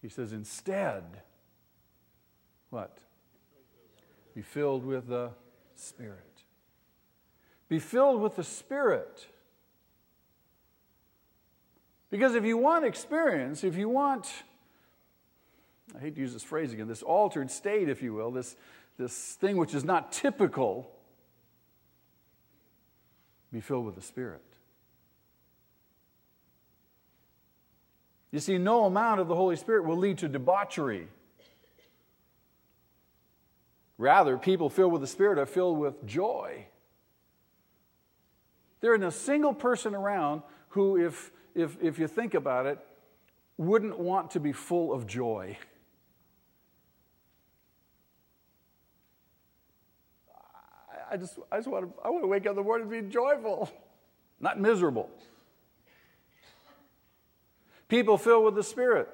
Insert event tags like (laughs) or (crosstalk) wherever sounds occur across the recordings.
He says, instead, what? Be filled with the Spirit. Be filled with the Spirit. Because if you want experience, if you want, I hate to use this phrase again, this altered state, if you will, this, this thing which is not typical, be filled with the Spirit. You see, no amount of the Holy Spirit will lead to debauchery. Rather, people filled with the Spirit are filled with joy. There isn't a single person around who, if, if, if you think about it, wouldn't want to be full of joy. I just, I just want to, I want to wake up in the morning and be joyful, not miserable. People filled with the Spirit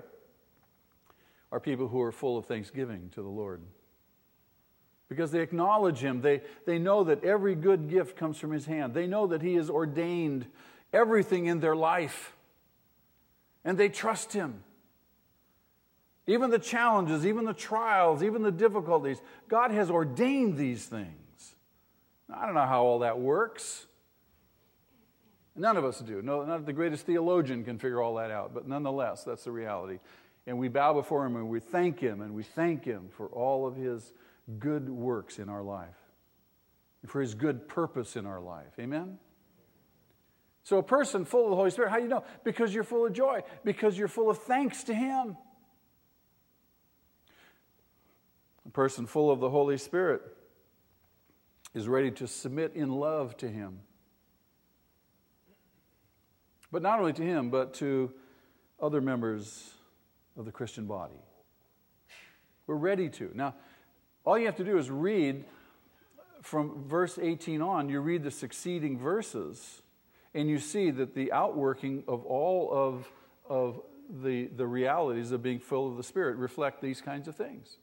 are people who are full of thanksgiving to the Lord. Because they acknowledge Him. They, they know that every good gift comes from His hand. They know that He has ordained everything in their life. And they trust Him. Even the challenges, even the trials, even the difficulties, God has ordained these things. I don't know how all that works. None of us do. No, not the greatest theologian can figure all that out, but nonetheless, that's the reality. And we bow before Him and we thank Him and we thank Him for all of His good works in our life, and for His good purpose in our life. Amen? So, a person full of the Holy Spirit, how do you know? Because you're full of joy, because you're full of thanks to Him. A person full of the Holy Spirit is ready to submit in love to Him. But not only to Him, but to other members of the Christian body. We're ready to. Now, all you have to do is read from verse 18 on, you read the succeeding verses, and you see that the outworking of all of, of the, the realities of being full of the Spirit reflect these kinds of things.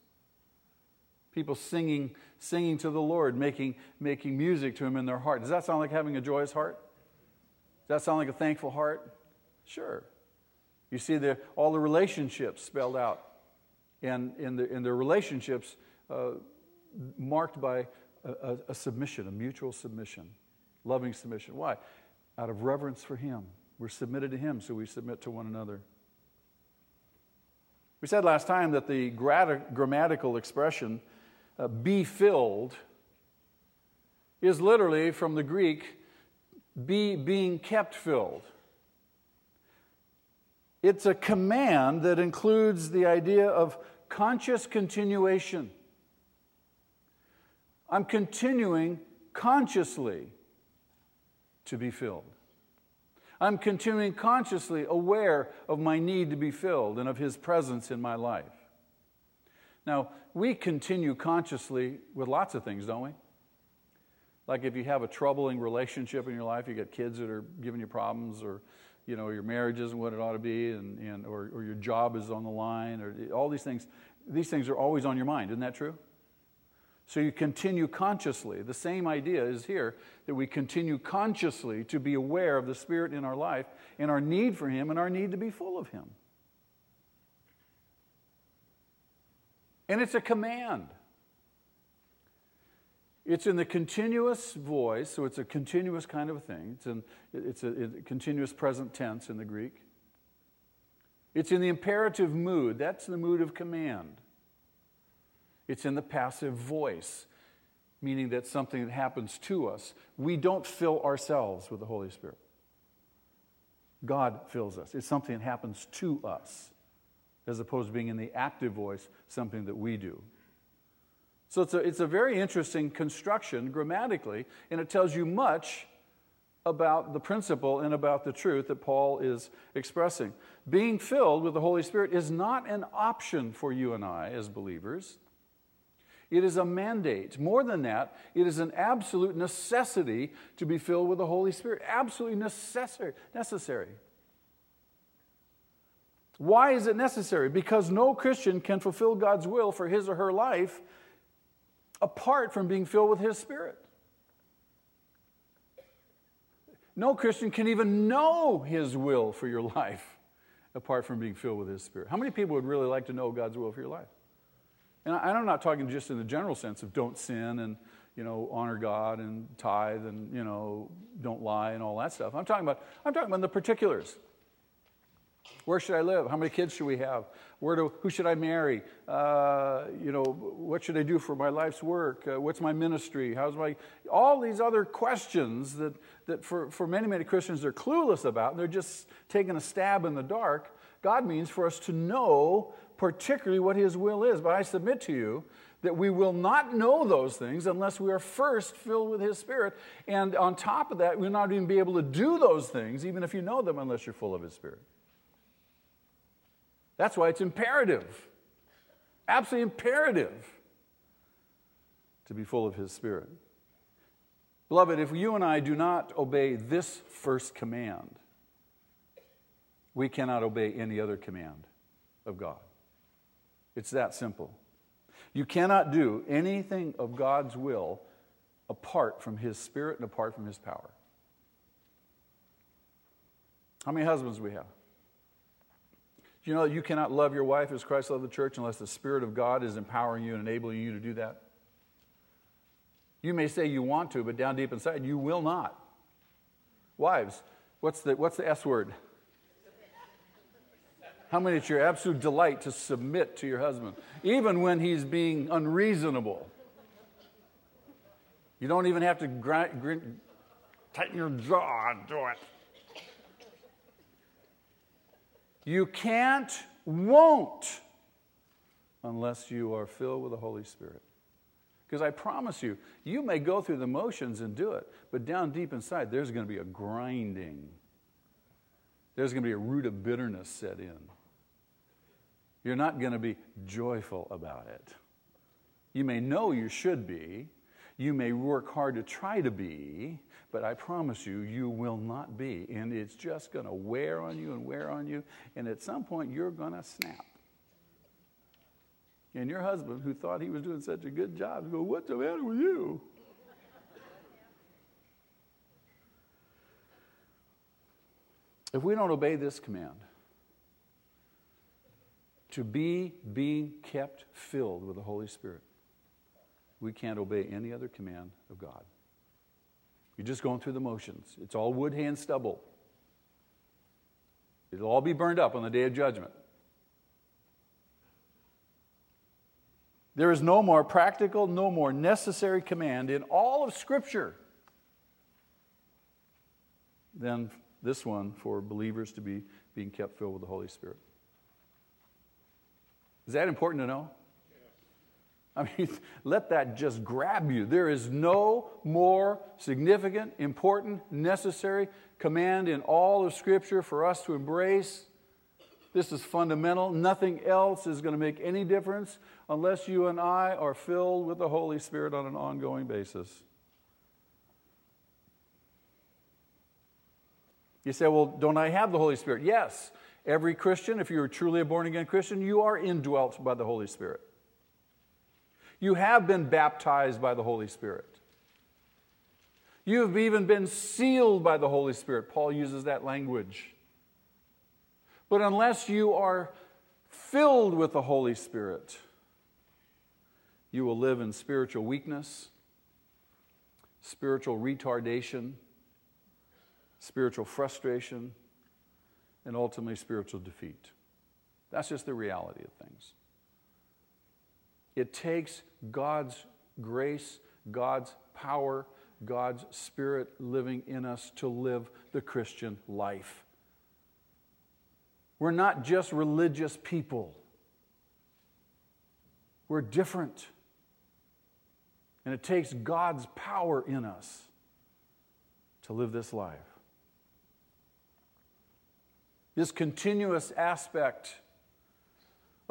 People singing, singing to the Lord, making, making music to Him in their heart. Does that sound like having a joyous heart? That sound like a thankful heart? Sure. You see the, all the relationships spelled out, and in the, in the relationships uh, marked by a, a submission, a mutual submission, loving submission. Why? Out of reverence for Him. We're submitted to Him, so we submit to one another. We said last time that the grammatical expression uh, be filled is literally from the Greek be being kept filled. It's a command that includes the idea of conscious continuation. I'm continuing consciously to be filled. I'm continuing consciously aware of my need to be filled and of His presence in my life. Now, we continue consciously with lots of things, don't we? Like if you have a troubling relationship in your life, you got kids that are giving you problems, or you know your marriage isn't what it ought to be, and, and or, or your job is on the line, or all these things. These things are always on your mind. Isn't that true? So you continue consciously. The same idea is here that we continue consciously to be aware of the Spirit in our life and our need for Him and our need to be full of Him. And it's a command. It's in the continuous voice, so it's a continuous kind of a thing. It's, in, it's a, a continuous present tense in the Greek. It's in the imperative mood. That's the mood of command. It's in the passive voice, meaning that something that happens to us. We don't fill ourselves with the Holy Spirit. God fills us. It's something that happens to us as opposed to being in the active voice, something that we do. So it's a, it's a very interesting construction grammatically, and it tells you much about the principle and about the truth that Paul is expressing. Being filled with the Holy Spirit is not an option for you and I as believers. It is a mandate. More than that, it is an absolute necessity to be filled with the Holy Spirit. Absolutely necessary. necessary. Why is it necessary? Because no Christian can fulfill God's will for his or her life apart from being filled with His Spirit. No Christian can even know His will for your (laughs) life apart from being filled with His Spirit. How many people would really like to know God's will for your life? And I'm not talking just in the general sense of don't sin and you know honor God and tithe and you know don't lie and all that stuff. I'm talking about I'm talking about the particulars. Where should I live? How many kids should we have? Where do, who should I marry? Uh, you know, what should I do for my life's work? Uh, what's my ministry? How's my all these other questions that that for, for many many Christians they're clueless about and they're just taking a stab in the dark. God means for us to know particularly what His will is. But I submit to you that we will not know those things unless we are first filled with His Spirit. And on top of that, we'll not even be able to do those things, even if you know them, unless you're full of His Spirit. That's why it's imperative, absolutely imperative, to be full of His Spirit. Beloved, if you and I do not obey this first command, we cannot obey any other command of God. It's that simple. You cannot do anything of God's will apart from His Spirit and apart from His power. How many husbands we have? Do you know that you cannot love your wife as Christ loved the church unless the Spirit of God is empowering you and enabling you to do that? You may say you want to, but down deep inside, you will not. Wives, what's the, what's the S word? How many it's your absolute delight to submit to your husband, even when he's being unreasonable? You don't even have to grind, grind, tighten your jaw and do it. You can't, won't, unless you are filled with the Holy Spirit. Because I promise you, you may go through the motions and do it, but down deep inside, there's going to be a grinding. There's going to be a root of bitterness set in. You're not going to be joyful about it. You may know you should be. You may work hard to try to be, but I promise you, you will not be. And it's just going to wear on you and wear on you. And at some point, you're going to snap. And your husband, who thought he was doing such a good job, go, What's the matter with you? If we don't obey this command, to be being kept filled with the Holy Spirit, we can't obey any other command of God. You're just going through the motions. It's all wood, hay, and stubble. It'll all be burned up on the day of judgment. There is no more practical, no more necessary command in all of Scripture than this one for believers to be being kept filled with the Holy Spirit. Is that important to know? (laughs) I mean, let that just grab you. There is no more significant, important, necessary command in all of Scripture for us to embrace. This is fundamental. Nothing else is going to make any difference unless you and I are filled with the Holy Spirit on an ongoing basis. You say, well, don't I have the Holy Spirit? Yes. Every Christian, if you're truly a born again Christian, you are indwelt by the Holy Spirit. You have been baptized by the Holy Spirit. You have even been sealed by the Holy Spirit. Paul uses that language. But unless you are filled with the Holy Spirit, you will live in spiritual weakness, spiritual retardation, spiritual frustration, and ultimately spiritual defeat. That's just the reality of things. It takes God's grace, God's power, God's Spirit living in us to live the Christian life. We're not just religious people, we're different. And it takes God's power in us to live this life. This continuous aspect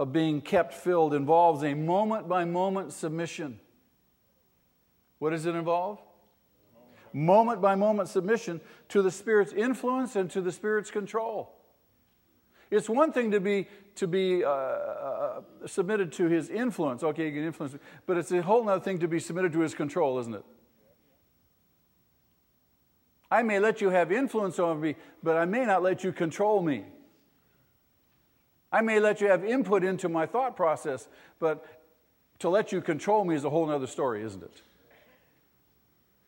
of being kept filled involves a moment by moment submission. What does it involve? Moment by moment submission to the Spirit's influence and to the Spirit's control. It's one thing to be, to be uh, uh, submitted to His influence. Okay, you can influence, but it's a whole other thing to be submitted to His control, isn't it? I may let you have influence over me, but I may not let you control me. I may let you have input into my thought process, but to let you control me is a whole other story, isn't it?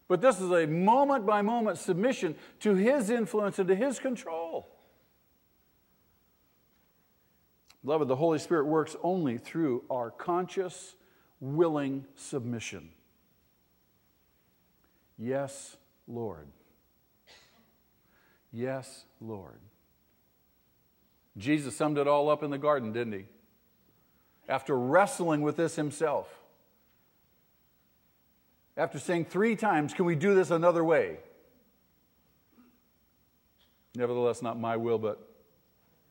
But this is a moment by moment submission to His influence and to His control. Beloved, the Holy Spirit works only through our conscious, willing submission. Yes, Lord. Yes, Lord. Jesus summed it all up in the garden, didn't he? After wrestling with this himself. After saying three times, Can we do this another way? Nevertheless, not my will, but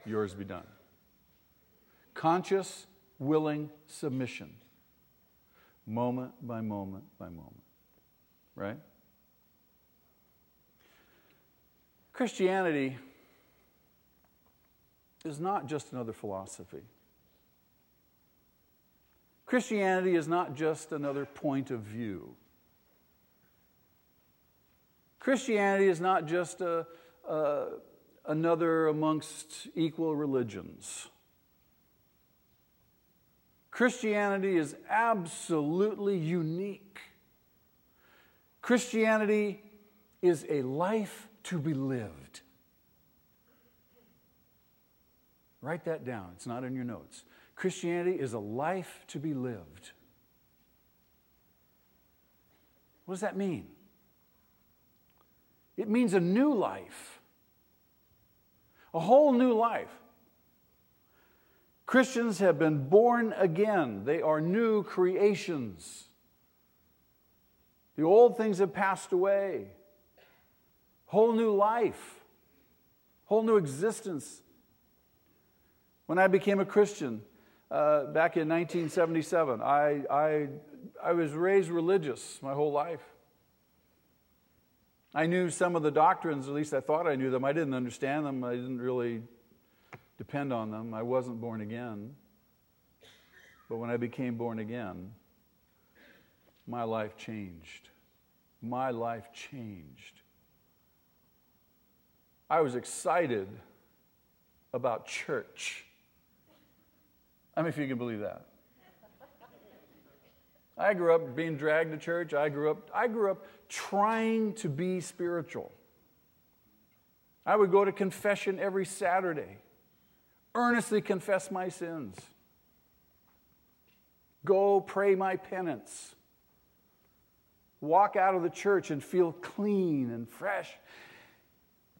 yours be done. Conscious, willing submission, moment by moment by moment. Right? Christianity is not just another philosophy. Christianity is not just another point of view. Christianity is not just a, a, another amongst equal religions. Christianity is absolutely unique. Christianity is a life to be lived. Write that down, it's not in your notes. Christianity is a life to be lived. What does that mean? It means a new life, a whole new life. Christians have been born again, they are new creations. The old things have passed away. Whole new life, whole new existence. When I became a Christian uh, back in 1977, I, I, I was raised religious my whole life. I knew some of the doctrines, at least I thought I knew them. I didn't understand them, I didn't really depend on them. I wasn't born again. But when I became born again, my life changed. My life changed. I was excited about church. I mean, if you can believe that. I grew up being dragged to church. I grew up, I grew up trying to be spiritual. I would go to confession every Saturday, earnestly confess my sins, go pray my penance, walk out of the church and feel clean and fresh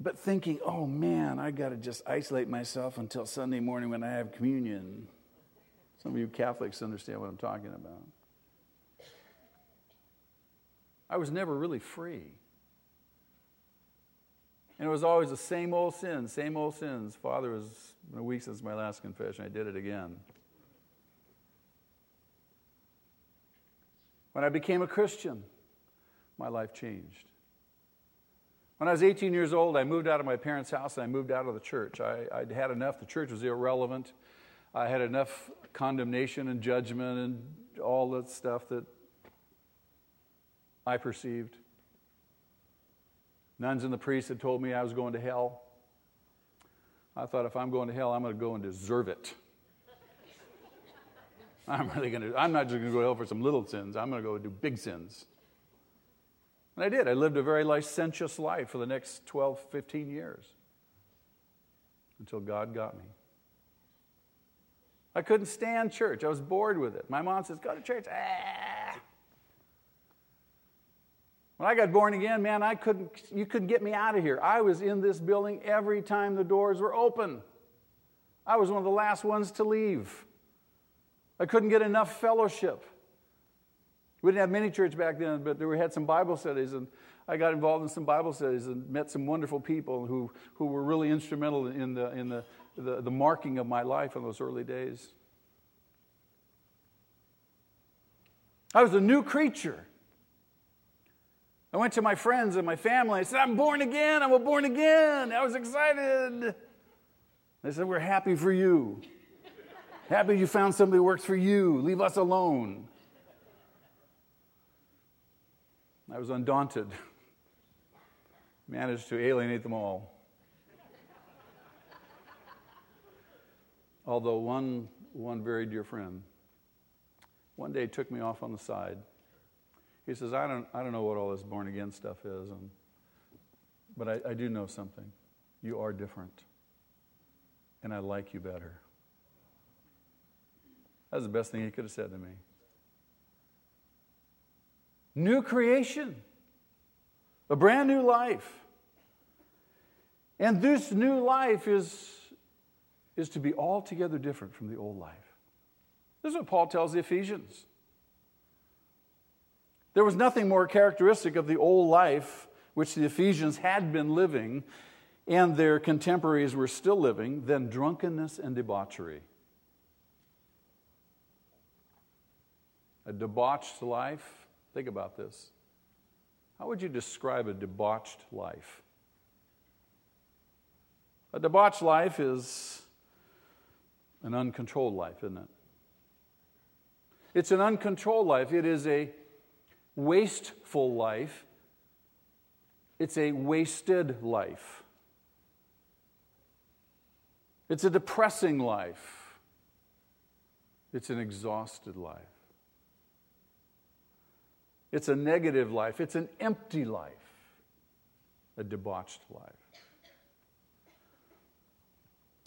but thinking, oh man, I got to just isolate myself until Sunday morning when I have communion. Some of you Catholics understand what I'm talking about. I was never really free. And it was always the same old sins, same old sins. Father, it was been a week since my last confession. I did it again. When I became a Christian, my life changed. When I was 18 years old, I moved out of my parents' house and I moved out of the church. I, would had enough. The church was irrelevant. I had enough condemnation and judgment and all that stuff that I perceived. Nuns and the priests had told me I was going to hell. I thought if I'm going to hell, I'm going to go and deserve it. (laughs) I'm really going to, I'm not just going to go to hell for some little sins. I'm going to go do big sins. And I did. I lived a very licentious life for the next 12, 15 years until God got me. I couldn't stand church. I was bored with it. My mom says, Go to church. Ah. When I got born again, man, I couldn't, you couldn't get me out of here. I was in this building every time the doors were open. I was one of the last ones to leave. I couldn't get enough fellowship. We didn't have many church back then, but we had some Bible studies, and I got involved in some Bible studies and met some wonderful people who, who were really instrumental in, the, in the, the, the marking of my life in those early days. I was a new creature. I went to my friends and my family. I said, I'm born again. I'm born again. I was excited. They said, We're happy for you. happy you found somebody who works for you. Leave us alone. I was undaunted, (laughs) managed to alienate them all. Although one, one very dear friend one day took me off on the side. He says, I don't, I don't know what all this born again stuff is, and, but I, I do know something. You are different, and I like you better. That was the best thing he could have said to me. New creation, a brand new life. And this new life is, is to be altogether different from the old life. This is what Paul tells the Ephesians. There was nothing more characteristic of the old life which the Ephesians had been living and their contemporaries were still living than drunkenness and debauchery. A debauched life, think about this. How would you describe a debauched life? A debauched life is an uncontrolled life, isn't it? It's an uncontrolled life. It is a wasteful life. It's a wasted life. It's a depressing life. It's an exhausted life. It's a negative life. It's an empty life, a debauched life.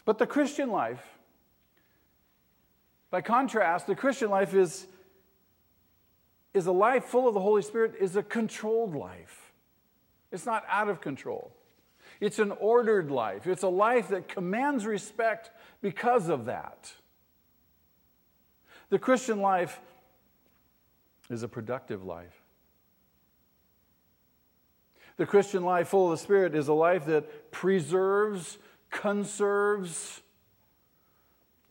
But the Christian life by contrast, the Christian life is, is a life full of the Holy Spirit, is a controlled life. It's not out of control. It's an ordered life. It's a life that commands respect because of that. The Christian life is a productive life. The Christian life, full of the Spirit, is a life that preserves, conserves,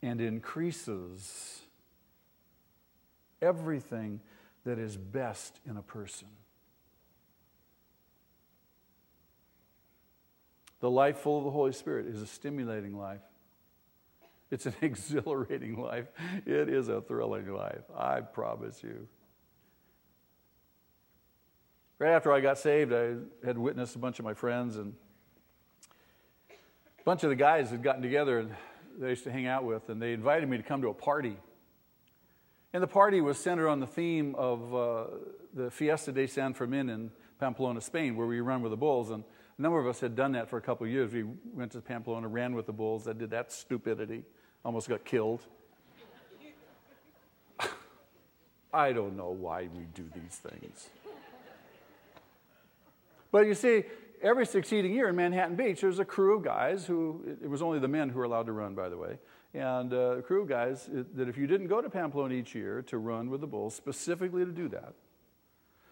and increases everything that is best in a person. The life full of the Holy Spirit is a stimulating life. It's an (laughs) exhilarating life. It is a thrilling life, I promise you. Right after I got saved, I had witnessed a bunch of my friends, and a bunch of the guys had gotten together and that I used to hang out with, and they invited me to come to a party. And the party was centered on the theme of uh, the Fiesta de San Fermin in Pamplona, Spain, where we run with the bulls. And a number of us had done that for a couple of years. We went to Pamplona, ran with the bulls. I did that stupidity, almost got killed. (laughs) I don't know why we do these things. But you see, every succeeding year in Manhattan Beach, there's a crew of guys who, it was only the men who were allowed to run, by the way, and uh, a crew of guys that if you didn't go to Pamplona each year to run with the Bulls, specifically to do that,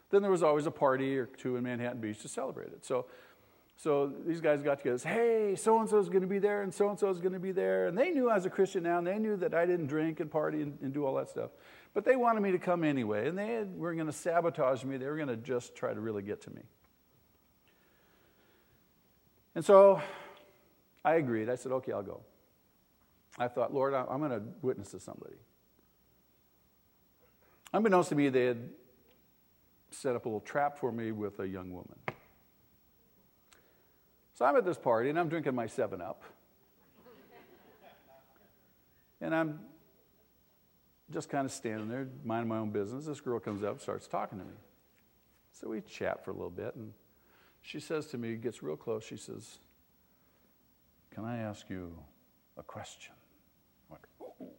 then there was always a party or two in Manhattan Beach to celebrate it. So, so these guys got together, hey, so and so is going to be there, and so and so is going to be there. And they knew I was a Christian now, and they knew that I didn't drink and party and, and do all that stuff. But they wanted me to come anyway, and they had, were going to sabotage me. They were going to just try to really get to me. And so I agreed. I said, okay, I'll go. I thought, Lord, I'm going to witness to somebody. Unbeknownst to me, they had set up a little trap for me with a young woman. So I'm at this party and I'm drinking my 7 Up. and I'm just kind of standing there, minding my own business. This girl comes up, starts talking to me. So we chat for a little bit, and she says to me, gets real close, she says, Can I ask you a question? I'm like, oh.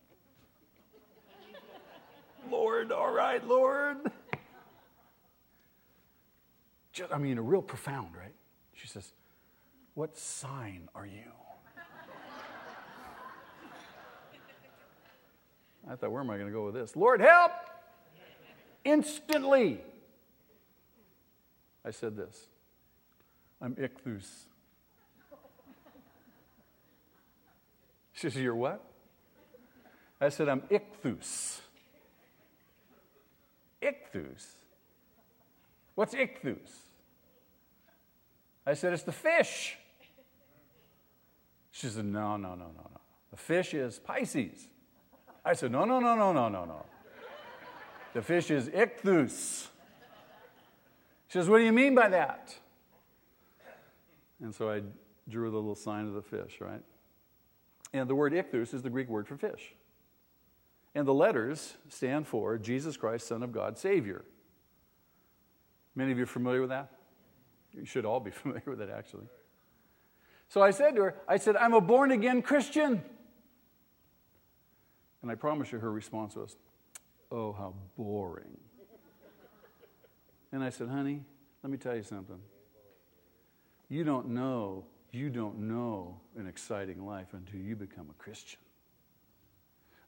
Lord, all right, Lord. Just, I mean, a real profound, right? She says, What sign are you? I thought, where am I going to go with this? Lord, help! Instantly. I said this I'm ichthus. She says, You're what? I said, I'm ichthus. Ichthus? What's ichthus? I said, It's the fish. She said, No, no, no, no, no. The fish is Pisces. I said, No, no, no, no, no, no, no. The fish is ichthus. She says, What do you mean by that? And so I drew the little sign of the fish, right? And the word ichthus is the Greek word for fish. And the letters stand for Jesus Christ, Son of God, Savior. Many of you are familiar with that? You should all be (laughs) familiar with it, actually. So I said to her, I said, I'm a born again Christian. And I promise you, her response was, Oh, how boring. And I said, Honey, let me tell you something. You don't know, you don't know an exciting life until you become a Christian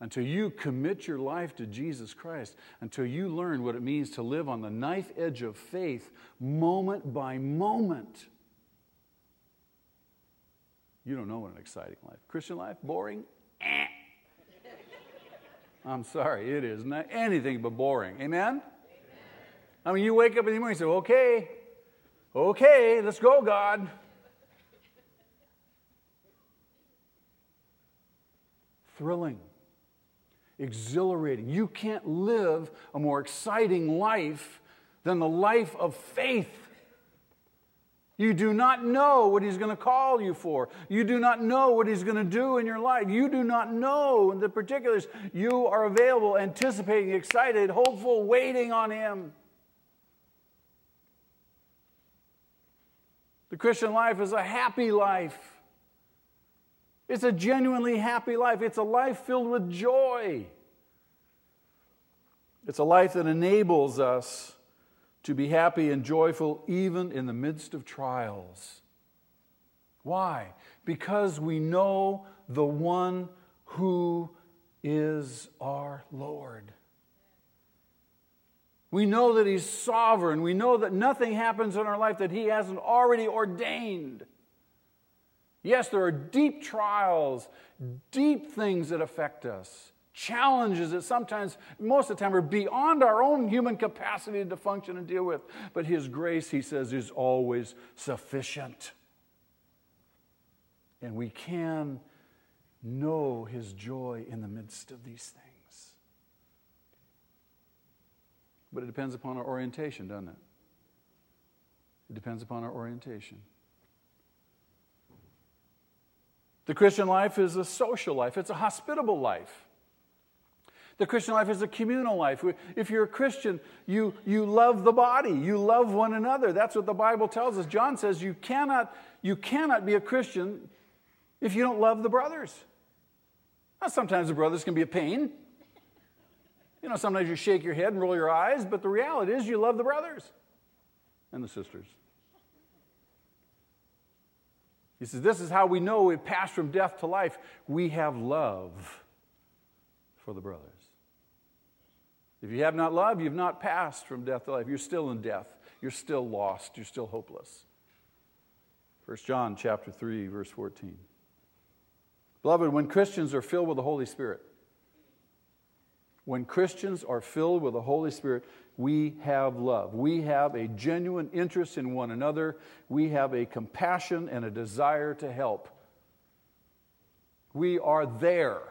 until you commit your life to Jesus Christ, until you learn what it means to live on the knife edge of faith moment by moment, you don't know what an exciting life. Christian life, boring? Eh. I'm sorry, it is not anything but boring. Amen? Amen? I mean, you wake up in the morning and say, okay, okay, let's go, God. Thrilling exhilarating. You can't live a more exciting life than the life of faith. You do not know what He's going to call you for. You do not know what He's going to do in your life. You do not know the particulars. You are available, anticipating, excited, hopeful, waiting on Him. The Christian life is a happy life. It's a genuinely happy life. It's a life filled with joy. It's a life that enables us to be happy and joyful even in the midst of trials. Why? Because we know the one who is our Lord. We know that He's sovereign. We know that nothing happens in our life that He hasn't already ordained. Yes, there are deep trials, deep things that affect us, challenges that sometimes, most of the time, are beyond our own human capacity to function and deal with. But His grace, He says, is always sufficient. And we can know His joy in the midst of these things. But it depends upon our orientation, doesn't it? It depends upon our orientation. The Christian life is a social life, it's a hospitable life. The Christian life is a communal life. If you're a Christian, you, you love the body, you love one another. That's what the Bible tells us. John says you cannot, you cannot be a Christian if you don't love the brothers. Now, sometimes the brothers can be a pain. You know, sometimes you shake your head and roll your eyes, but the reality is you love the brothers and the sisters. He says, This is how we know we've passed from death to life. We have love for the brothers. If you have not love, you've not passed from death to life. You're still in death. You're still lost. You're still hopeless. 1 John chapter 3, verse 14. Beloved, when Christians are filled with the Holy Spirit, when Christians are filled with the Holy Spirit, we have love. We have a genuine interest in one another. We have a compassion and a desire to help. We are there.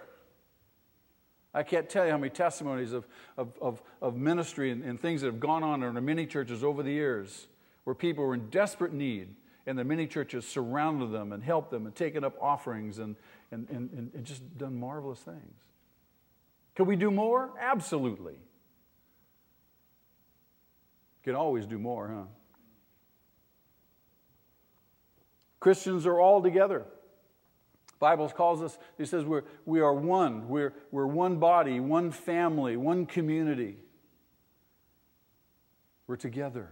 I can't tell you how many testimonies of, of, of, of ministry and, and, things that have gone on in our many churches over the years where people were in desperate need and the many churches surrounded them and helped them and taken up offerings and, and, and, and just done marvelous things. Can we do more? Absolutely. Can always do more, huh? Christians are all together. Bible calls us, he says we're, we are one. We're, we're one body, one family, one community. We're together.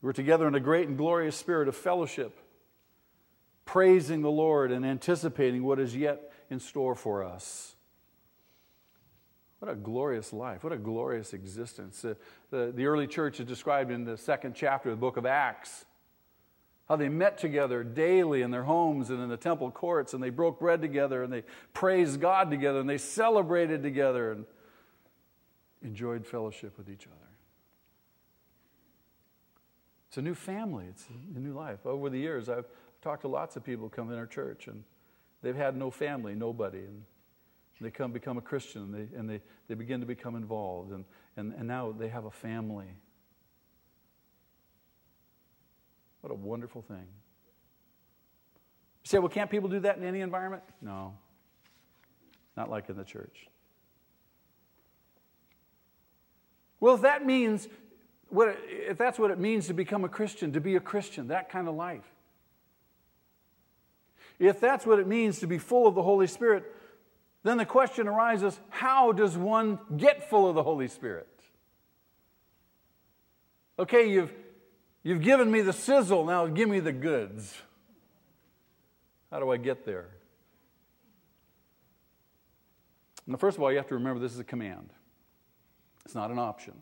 We're together in a great and glorious spirit of fellowship, praising the Lord and anticipating what is yet in store for us. What a glorious life. What a glorious existence. The, the early church is described in the second chapter of the book of Acts. How they met together daily in their homes and in the temple courts, and they broke bread together, and they praised God together, and they celebrated together, and enjoyed fellowship with each other. It's a new family, it's a new life. Over the years, I've talked to lots of people come in our church, and They've had no family, nobody. And they come become a Christian and they, and they, they begin to become involved. And, and, and now they have a family. What a wonderful thing. You say, well, can't people do that in any environment? No, not like in the church. Well, if that means, what, if that's what it means to become a Christian, to be a Christian, that kind of life, if that's what it means to be full of the Holy Spirit, then the question arises how does one get full of the Holy Spirit? Okay, you've, you've given me the sizzle, now give me the goods. How do I get there? Now, first of all, you have to remember this is a command, it's not an option.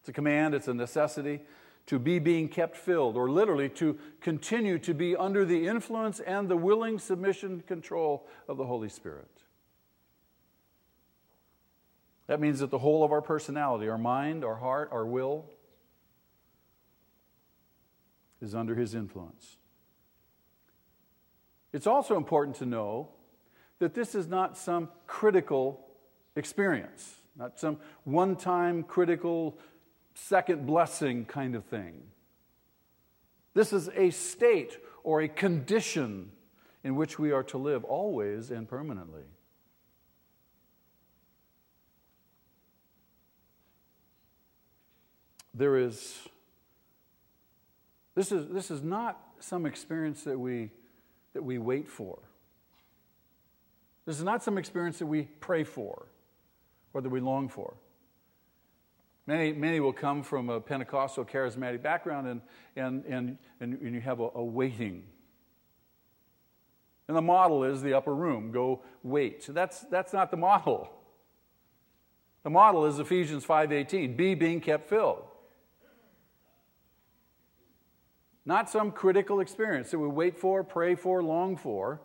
It's a command, it's a necessity to be being kept filled, or literally to continue to be under the influence and the willing submission control of the Holy Spirit. That means that the whole of our personality, our mind, our heart, our will, is under His influence. It's also important to know that this is not some critical experience, not some one time critical second blessing kind of thing. This is a state or a condition in which we are to live always and permanently. There is, this is, this is not some experience that we, that we wait for. This is not some experience that we pray for or that we long for. Many, many will come from a Pentecostal charismatic background and, and, and, and, you have a, a waiting. And the model is the upper room, go wait. So that's, that's not the model. The model is Ephesians 5:18, be being kept filled. Not some critical experience that we wait for, pray for, long for.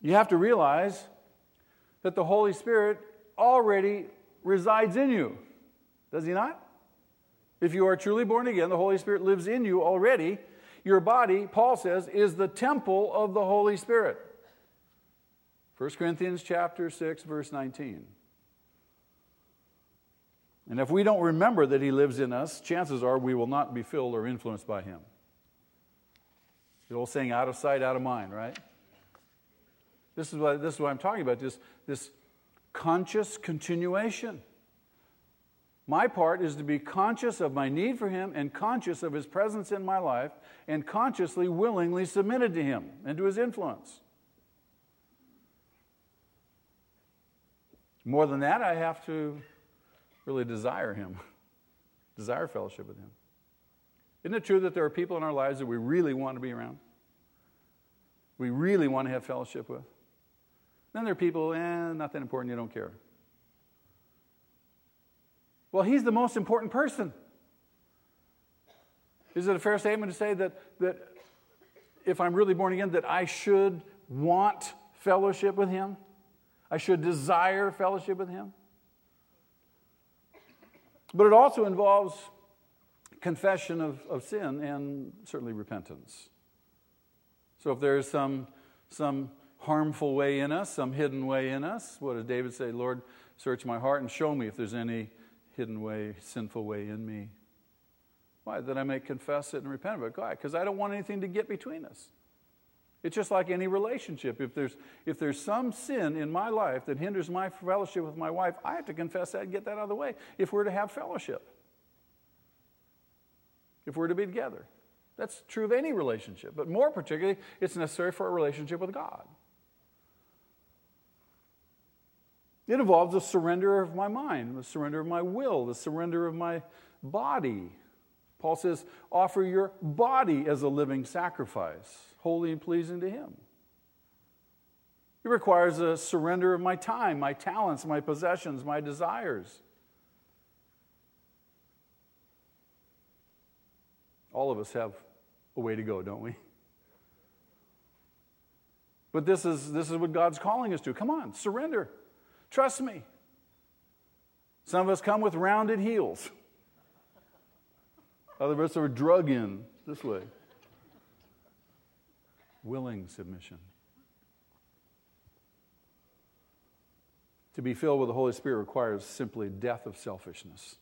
You have to realize that the Holy Spirit already resides in you. Does he not? If you are truly born again, the Holy Spirit lives in you already. Your body, Paul says, is the temple of the Holy Spirit. 1 Corinthians chapter 6 verse 19. And if we don't remember that he lives in us, chances are we will not be filled or influenced by him. The old saying, out of sight, out of mind, right? This is what, this is what I'm talking about this, this conscious continuation. My part is to be conscious of my need for Him and conscious of His presence in my life and consciously, willingly submitted to Him and to His influence. More than that, I have to really desire Him, (laughs) desire fellowship with Him. Isn't it true that there are people in our lives that we really want to be around? We really want to have fellowship with? Then there are people, eh, not that important, you don't care. Well, he's the most important person. Is it a fair statement to say that, that if I'm really born again, that I should want fellowship with him? I should desire fellowship with him? But it also involves confession of, of sin and certainly repentance. So if there's some, some harmful way in us, some hidden way in us. What does David say? Lord, search my heart and show me if there's any hidden way, sinful way in me. Why? That I may confess it and repent of it. Why? Because I don't want anything to get between us. It's just like any relationship. If there's, if there's some sin in my life that hinders my fellowship with my wife, I have to confess that and get that out of the way if we're to have fellowship, if we're to be together. That's true of any relationship, but more particularly, it's necessary for a relationship with God. It involves the surrender of my mind, the surrender of my will, the surrender of my body. Paul says, offer your body as a living sacrifice, holy and pleasing to Him. It requires a surrender of my time, my talents, my possessions, my desires. All of us have a way to go, don't we? But this is, this is what God's calling us to. Come on, surrender. Trust me. Some of us come with rounded heels. Other of us are drug in this way. Willing submission. To be filled with the Holy Spirit requires simply death of selfishness.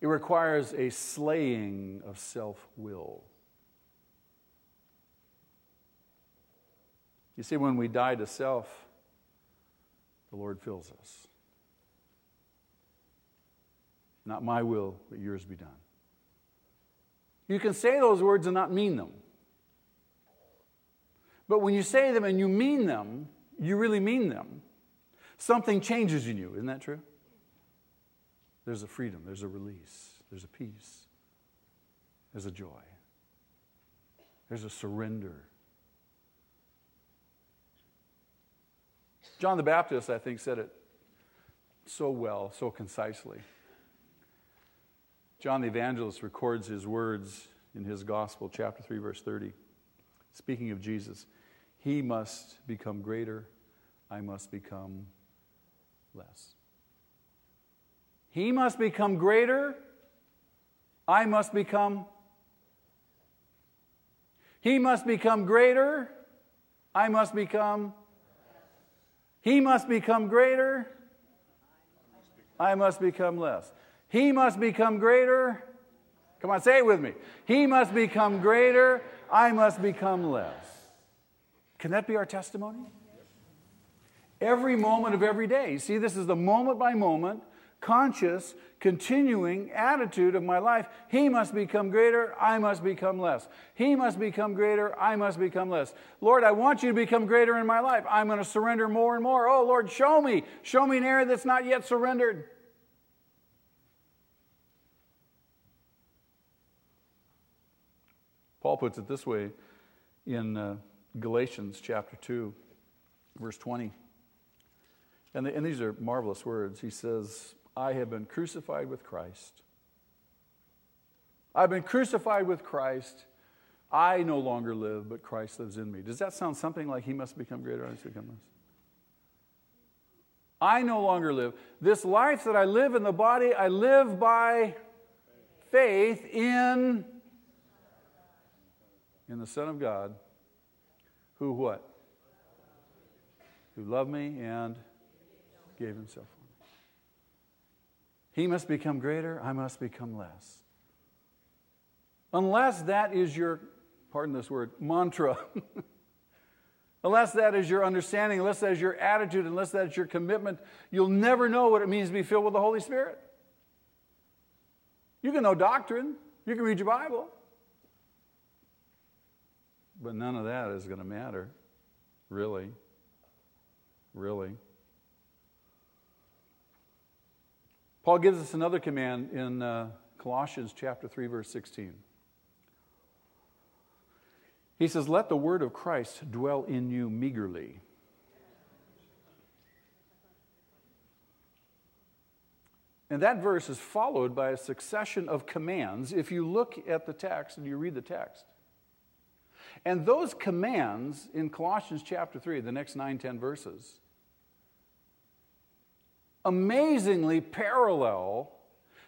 It requires a slaying of self will. You see, when we die to self, the Lord fills us. Not my will, but yours be done. You can say those words and not mean them. But when you say them and you mean them, you really mean them, something changes in you. Isn't that true? There's a freedom, there's a release, there's a peace, there's a joy, there's a surrender. John the Baptist, I think, said it so well, so concisely. John the Evangelist records his words in his Gospel, chapter 3, verse 30. Speaking of Jesus, he must become greater, I must become less. He must become greater, I must become. He must become greater, I must become. He must become greater, I must become less. He must become greater. Come on, say it with me. He must become greater, I must become less. Can that be our testimony? Every moment of every day. See, this is the moment by moment, conscious, continuing attitude of my life. He must become greater, I must become less. He must become greater, I must become less. Lord, I want you to become greater in my life. I'm going to surrender more and more. Oh, Lord, show me. Show me an area that's not yet surrendered. Paul puts it this way in uh, Galatians chapter 2, verse 20. And, the, and these are marvelous words. He says, I have been crucified with Christ. I've been crucified with Christ. I no longer live, but Christ lives in me. Does that sound something like he must become greater, I must become less? I no longer live. This life that I live in the body, I live by faith in in the Son of God, who what? Who loved me and gave himself. He must become greater, I must become less. Unless that is your, pardon this word, mantra. (laughs) unless that is your understanding, unless that is your attitude, unless that is your commitment, you'll never know what it means to be filled with the Holy Spirit. You can know doctrine, you can read your Bible, but none of that is going to matter, really. Really. Paul gives us another command in uh, Colossians chapter 3 verse 16. He says, "Let the word of Christ dwell in you meagerly." And that verse is followed by a succession of commands if you look at the text and you read the text. And those commands in Colossians chapter 3, the next nine, ten verses, amazingly parallel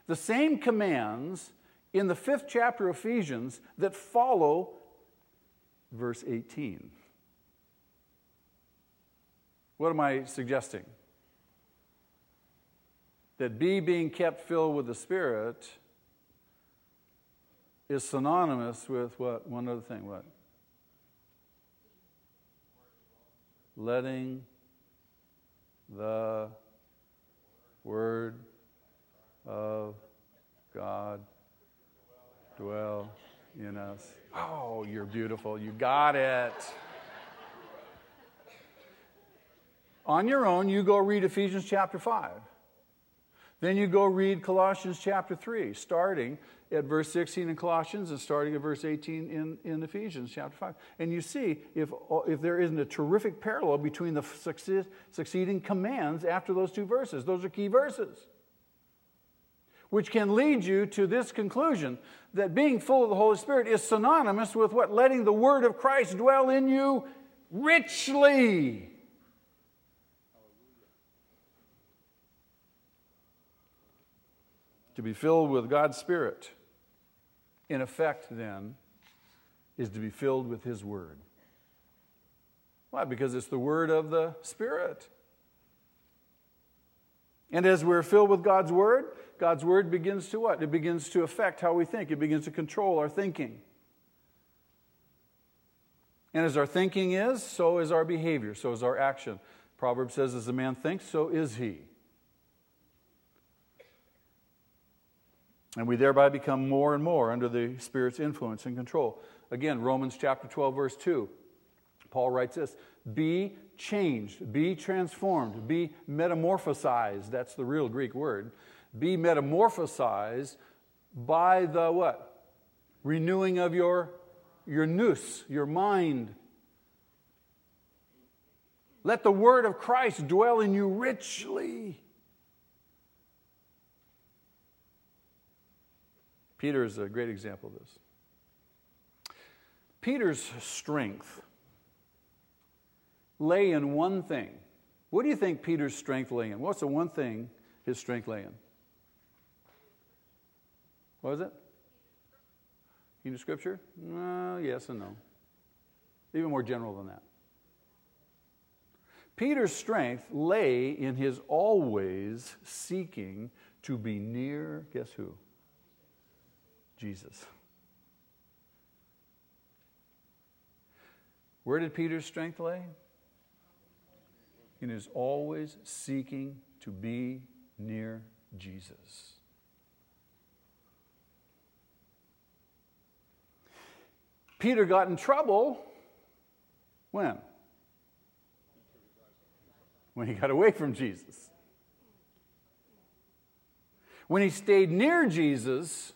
the same commands in the fifth chapter of Ephesians that follow verse 18. What am I suggesting? That be being kept filled with the Spirit is synonymous with what? One other thing, what? letting the Word of God dwell in us. Oh, you're beautiful. You got it. On your own, you go read Ephesians chapter 5. Then you go read Colossians chapter 3, starting at verse 16 in Colossians and starting at verse 18 in, in Ephesians chapter 5. And you see if, if there isn't a terrific parallel between the succeed, succeeding commands after those two verses. Those are key verses. Which can lead you to this conclusion that being full of the Holy Spirit is synonymous with what? Letting the Word of Christ dwell in you richly. To be filled with God's Spirit in effect, then, is to be filled with His Word. Why? Because it's the Word of the Spirit. And as we're filled with God's Word, God's Word begins to what? It begins to affect how we think, it begins to control our thinking. And as our thinking is, so is our behavior, so is our action. Proverbs says, as a man thinks, so is he. And we thereby become more and more under the Spirit's influence and control. Again, Romans chapter 12, verse 2. Paul writes this Be changed, be transformed, be metamorphosized. That's the real Greek word. Be metamorphosized by the what? Renewing of your, your nous, your mind. Let the word of Christ dwell in you richly. Peter is a great example of this. Peter's strength lay in one thing. What do you think Peter's strength lay in? What's the one thing his strength lay in? What was it? Know Scripture? Uh, yes and no. Even more general than that. Peter's strength lay in his always seeking to be near, guess who? Jesus. Where did Peter's strength lay? In his always seeking to be near Jesus. Peter got in trouble when? When he got away from Jesus. When he stayed near Jesus,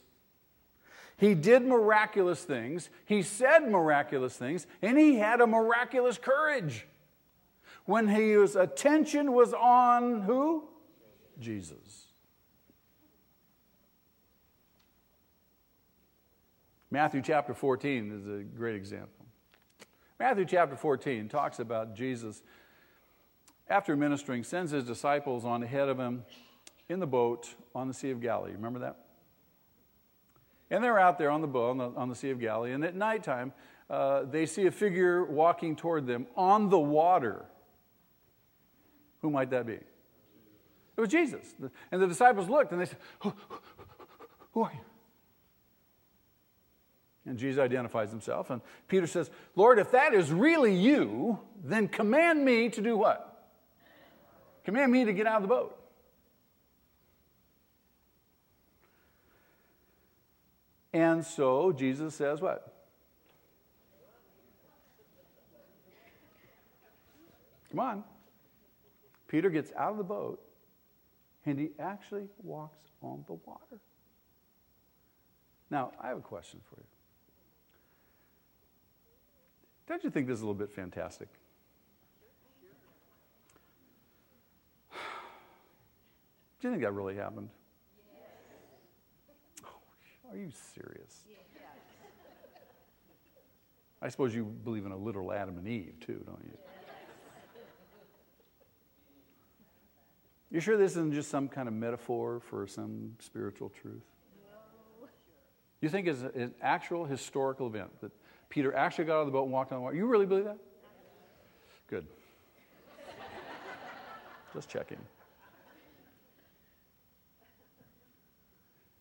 he did miraculous things, he said miraculous things, and he had a miraculous courage. When his attention was on who? Jesus. Matthew chapter 14 is a great example. Matthew chapter 14 talks about Jesus, after ministering, sends his disciples on ahead of him in the boat on the Sea of Galilee. Remember that? And they're out there on the boat on the, on the Sea of Galilee, and at nighttime, uh, they see a figure walking toward them on the water. Who might that be? It was Jesus. And the disciples looked and they said, Who, who are you? And Jesus identifies himself. And Peter says, Lord, if that is really you, then command me to do what? Command me to get out of the boat. And so Jesus says, What? Come on. Peter gets out of the boat and he actually walks on the water. Now, I have a question for you. Don't you think this is a little bit fantastic? (sighs) Do you think that really happened? Are you serious? I suppose you believe in a literal Adam and Eve, too, don't you? You sure this isn't just some kind of metaphor for some spiritual truth? No. You think it's an actual historical event that Peter actually got out of the boat and walked on the water. You really believe that? Good. Just checking.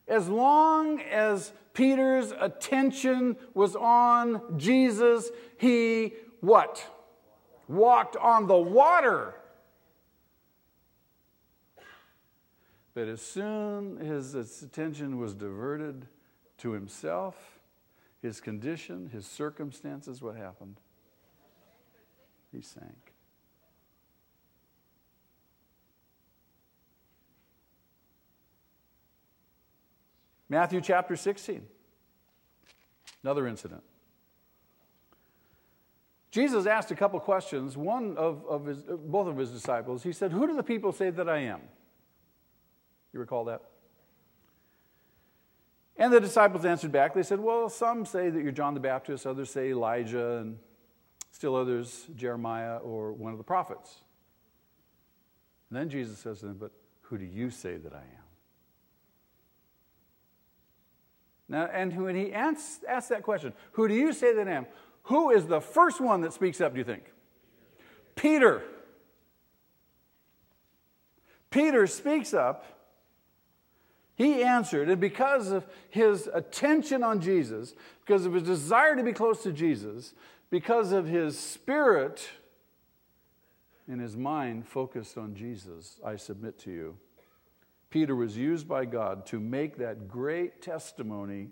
As long as Peter's attention was on Jesus, he what? Walked on the water. But as soon as his attention was diverted to himself, his condition, his circumstances, what happened? He sank. Matthew chapter 16. Another incident. Jesus asked a couple questions. One of, of his, both of his disciples, he said, Who do the people say that I am? You recall that? And the disciples answered back. They said, Well, some say that you're John the Baptist, others say Elijah, and still others Jeremiah or one of the prophets. And then Jesus says to them, But who do you say that I am? Now, and when he asks, asks that question, Who do you say that I am? Who is the first one that speaks up, do you think? Peter. Peter speaks up. He answered, and because of his attention on Jesus, because of his desire to be close to Jesus, because of his spirit and his mind focused on Jesus, I submit to you. Peter was used by God to make that great testimony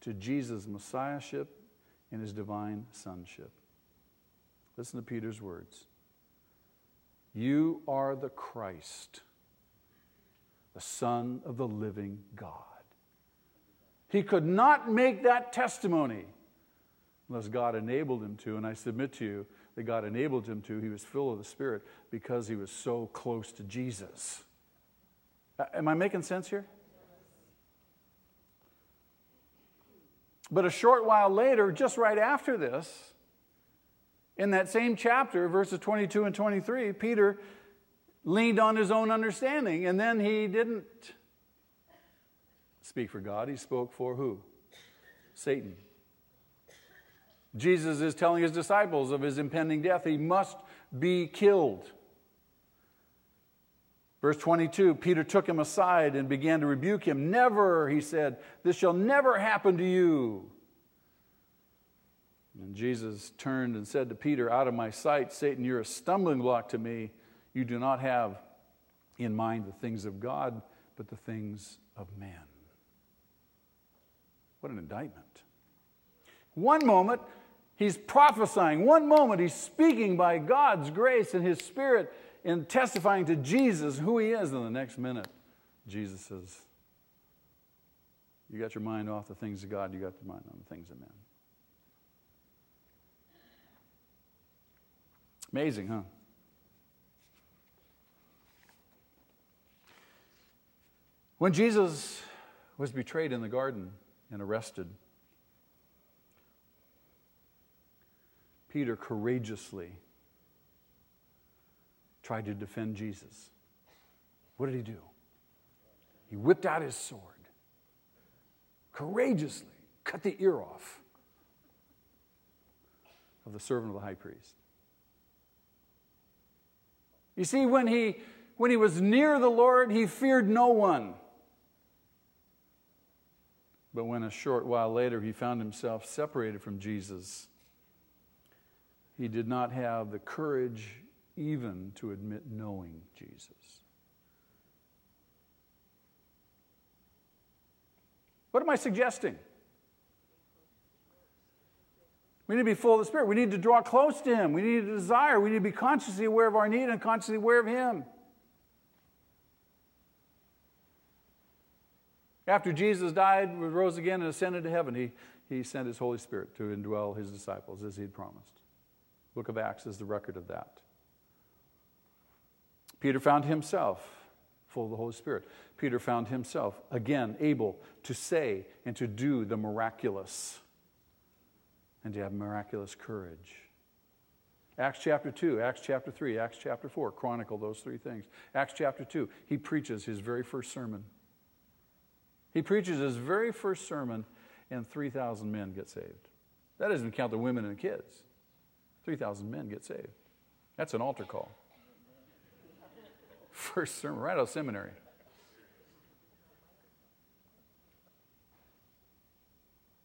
to Jesus' messiahship and his divine sonship. Listen to Peter's words You are the Christ, the Son of the living God. He could not make that testimony unless God enabled him to, and I submit to you that God enabled him to. He was full of the Spirit because he was so close to Jesus. Uh, am I making sense here? But a short while later, just right after this, in that same chapter, verses 22 and 23, Peter leaned on his own understanding, and then he didn't speak for God. He spoke for who? Satan. Jesus is telling his disciples of his impending death. He must be killed. Verse 22 Peter took him aside and began to rebuke him. Never, he said, this shall never happen to you. And Jesus turned and said to Peter, Out of my sight, Satan, you're a stumbling block to me. You do not have in mind the things of God, but the things of man. What an indictment. One moment, he's prophesying. One moment, he's speaking by God's grace and his spirit in testifying to Jesus who he is, and the next minute, Jesus says, You got your mind off the things of God, you got your mind on the things of men. Amazing, huh? When Jesus was betrayed in the garden and arrested, Peter courageously tried to defend Jesus. What did he do? He whipped out his sword, courageously cut the ear off of the servant of the high priest. You see, when he, when he was near the Lord, he feared no one. But when a short while later he found himself separated from Jesus, he did not have the courage even to admit knowing Jesus. What am I suggesting? We need to be full of the Spirit. We need to draw close to Him. We need to desire. We need to be consciously aware of our need and consciously aware of Him. After Jesus died, rose again, and ascended to heaven, he, he sent His Holy Spirit to indwell His disciples as He had promised. Book of Acts is the record of that. Peter found himself full of the Holy Spirit. Peter found himself, again, able to say and to do the miraculous and to have miraculous courage. Acts chapter 2, Acts chapter 3, Acts chapter 4 chronicle those three things. Acts chapter 2, he preaches his very first sermon. He preaches his very first sermon, and 3,000 men get saved. That doesn't count the women and the kids. 3,000 men get saved. That's an altar call. First sermon, right out of seminary.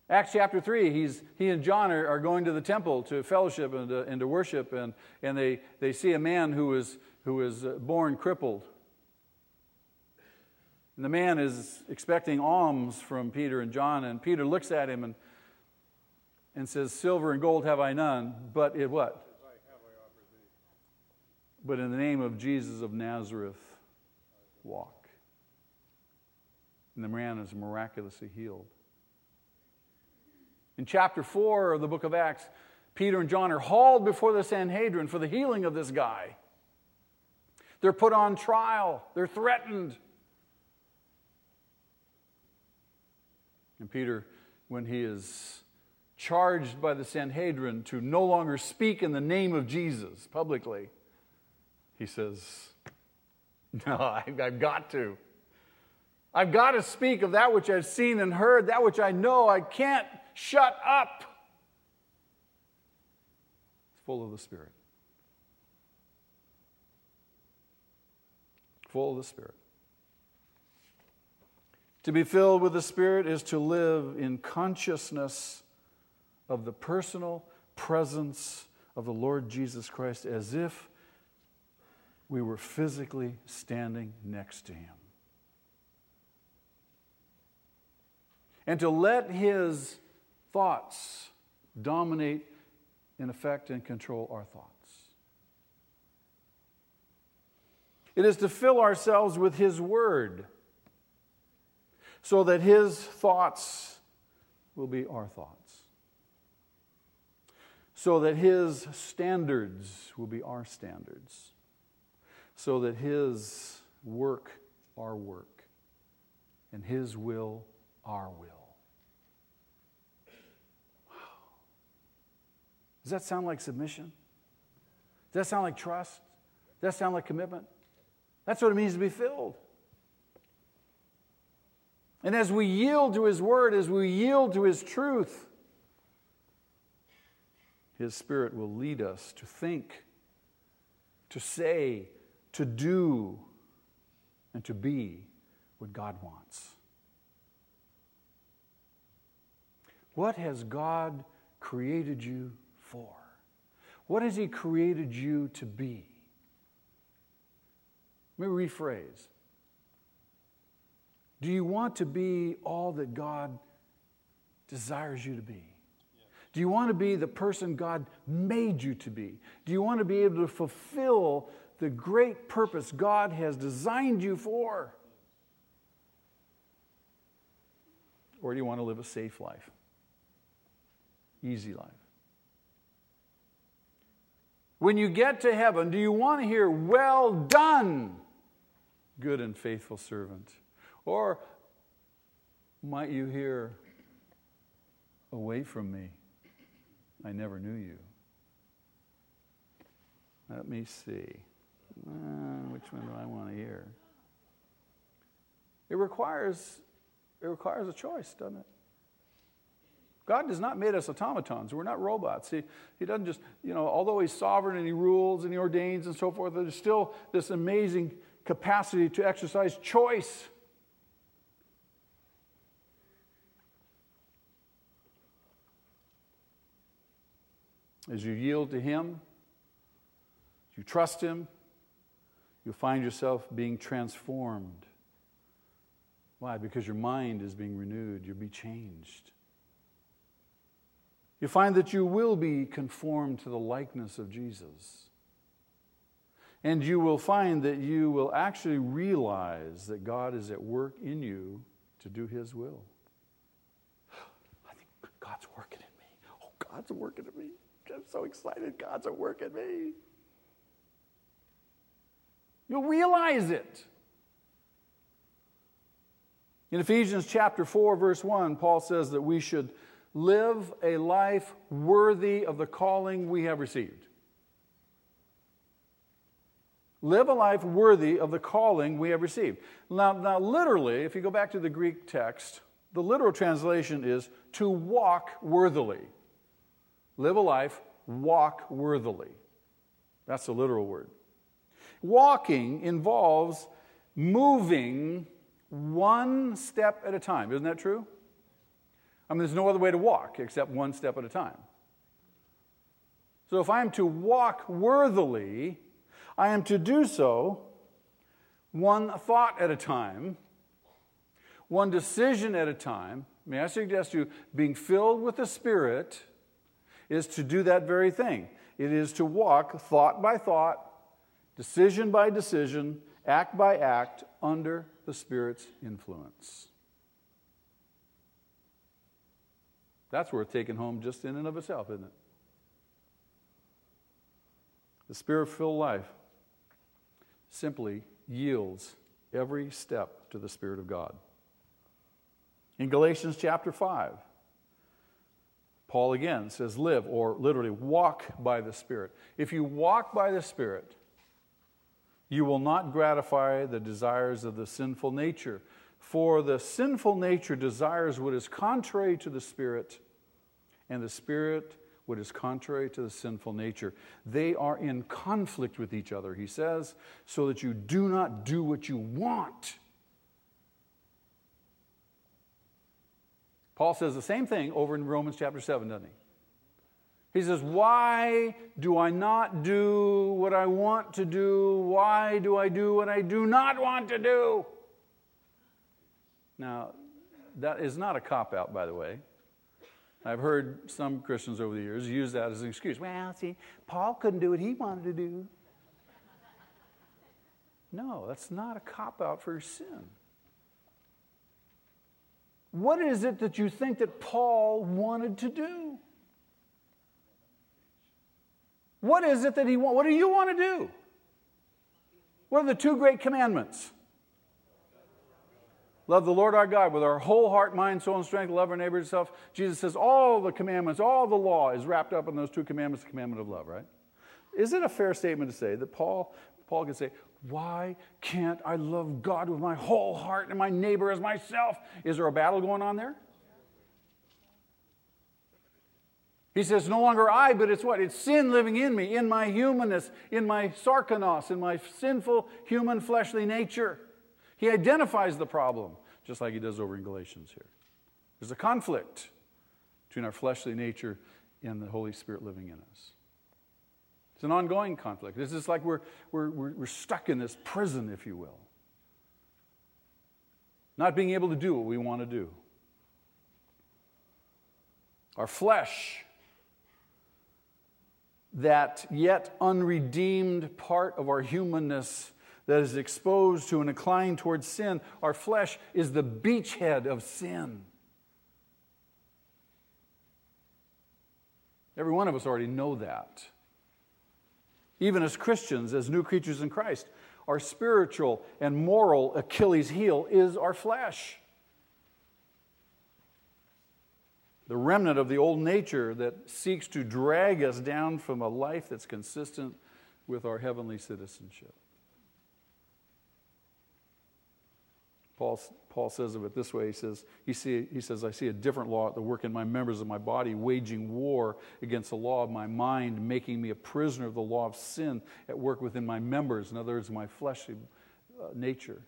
Acts chapter 3, he's, he and John are, are going to the temple to fellowship and to, and to worship, and, and they, they see a man who is, who is uh, born crippled. And the man is expecting alms from Peter and John, and Peter looks at him and, and says, Silver and gold have I none, but it what? But in the name of Jesus of Nazareth, walk. And the man is miraculously healed. In chapter 4 of the book of Acts, Peter and John are hauled before the Sanhedrin for the healing of this guy. They're put on trial, they're threatened. And Peter, when he is charged by the Sanhedrin to no longer speak in the name of Jesus publicly, he says, (laughs) No, I've got to. I've got to speak of that which I've seen and heard, that which I know. I can't shut up. It's Full of the Spirit. full of the Spirit. To be filled with the Spirit is to live in consciousness of the personal presence of the Lord Jesus Christ as if we were physically standing next to Him. And to let His thoughts dominate and affect and control our thoughts. It is to fill ourselves with His Word so that His thoughts will be our thoughts, so that His standards will be our standards, so that His work, our work, and His will, our will. Wow. Does that sound like submission? Does that sound like trust? Does that sound like commitment? That's what it means to be filled. And as we yield to His Word, as we yield to His truth, His Spirit will lead us to think, to say, to do, and to be what God wants. What has God created you for? What has He created you to be? Let me rephrase. Do you want to be all that God desires you to be? Do you want to be the person God made you to be? Do you want to be able to fulfill the great purpose God has designed you for? Or do you want to live a safe life? Easy life. When you get to heaven, do you want to hear, Well done, good and faithful servant? Or might you hear, Away from me, I never knew you? Let me see. Uh, which one do I want to hear? It requires, it requires a choice, doesn't it? God has not made us automatons. We're not robots. He, he doesn't just, you know, although He's sovereign and He rules and He ordains and so forth, there's still this amazing capacity to exercise choice. As you yield to Him, you trust Him, you'll find yourself being transformed. Why? Because your mind is being renewed, you'll be changed. You find that you will be conformed to the likeness of Jesus. And you will find that you will actually realize that God is at work in you to do His will. (gasps) I think God's working in me. Oh, God's working in me. I'm so excited. God's at work in me. You'll realize it. In Ephesians chapter 4, verse 1, Paul says that we should live a life worthy of the calling we have received. Live a life worthy of the calling we have received. Now, now, literally, if you go back to the Greek text, the literal translation is to walk worthily. Live a life, walk worthily. That's the literal word. Walking involves moving one step at a time. Isn't that true? I mean, there's no other way to walk except one step at a time. So if I am to walk worthily, I am to do so one thought at a time, one decision at a time. May I suggest to you, being filled with the Spirit is to do that very thing. It is to walk thought by thought, decision by decision, act by act under the Spirit's influence. That's worth taking home just in and of itself, isn't it? The spirit filled life simply yields every step to the Spirit of God. In Galatians chapter 5, Paul again says, live, or literally walk by the Spirit. If you walk by the Spirit, you will not gratify the desires of the sinful nature. For the sinful nature desires what is contrary to the Spirit, and the Spirit what is contrary to the sinful nature. They are in conflict with each other, he says, so that you do not do what you want. Paul says the same thing over in Romans chapter 7, doesn't he? He says, Why do I not do what I want to do? Why do I do what I do not want to do? Now, that is not a cop out, by the way. I've heard some Christians over the years use that as an excuse. Well, see, Paul couldn't do what he wanted to do. No, that's not a cop out for sin. What is it that you think that Paul wanted to do? What is it that he want? What do you want to do? What are the two great commandments? Love the Lord our God with our whole heart, mind, soul, and strength. Love our neighbor as self. Jesus says all the commandments, all the law is wrapped up in those two commandments, the commandment of love, right? Is it a fair statement to say that Paul, Paul can say, why can't I love God with my whole heart and my neighbor as myself? Is there a battle going on there? He says, No longer I, but it's what? It's sin living in me, in my humanness, in my sarkanos, in my sinful human fleshly nature. He identifies the problem, just like he does over in Galatians here. There's a conflict between our fleshly nature and the Holy Spirit living in us. It's an ongoing conflict. It's just like we're, we're, we're stuck in this prison, if you will. Not being able to do what we want to do. Our flesh, that yet unredeemed part of our humanness that is exposed to an incline towards sin, our flesh is the beachhead of sin. Every one of us already know that even as Christians, as new creatures in Christ. Our spiritual and moral Achilles heel is our flesh. The remnant of the old nature that seeks to drag us down from a life that's consistent with our heavenly citizenship. Paul, Paul says of it this way he says, he, see, he says, I see a different law at the work in my members of my body, waging war against the law of my mind, making me a prisoner of the law of sin at work within my members, in other words, my fleshly uh, nature.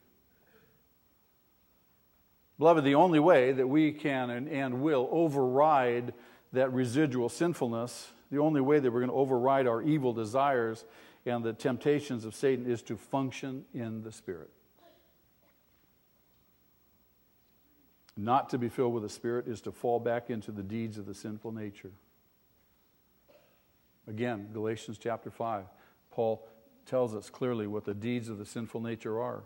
Beloved, the only way that we can and, and will override that residual sinfulness, the only way that we're going to override our evil desires and the temptations of Satan is to function in the Spirit. Not to be filled with the Spirit is to fall back into the deeds of the sinful nature. Again, Galatians chapter 5, Paul tells us clearly what the deeds of the sinful nature are.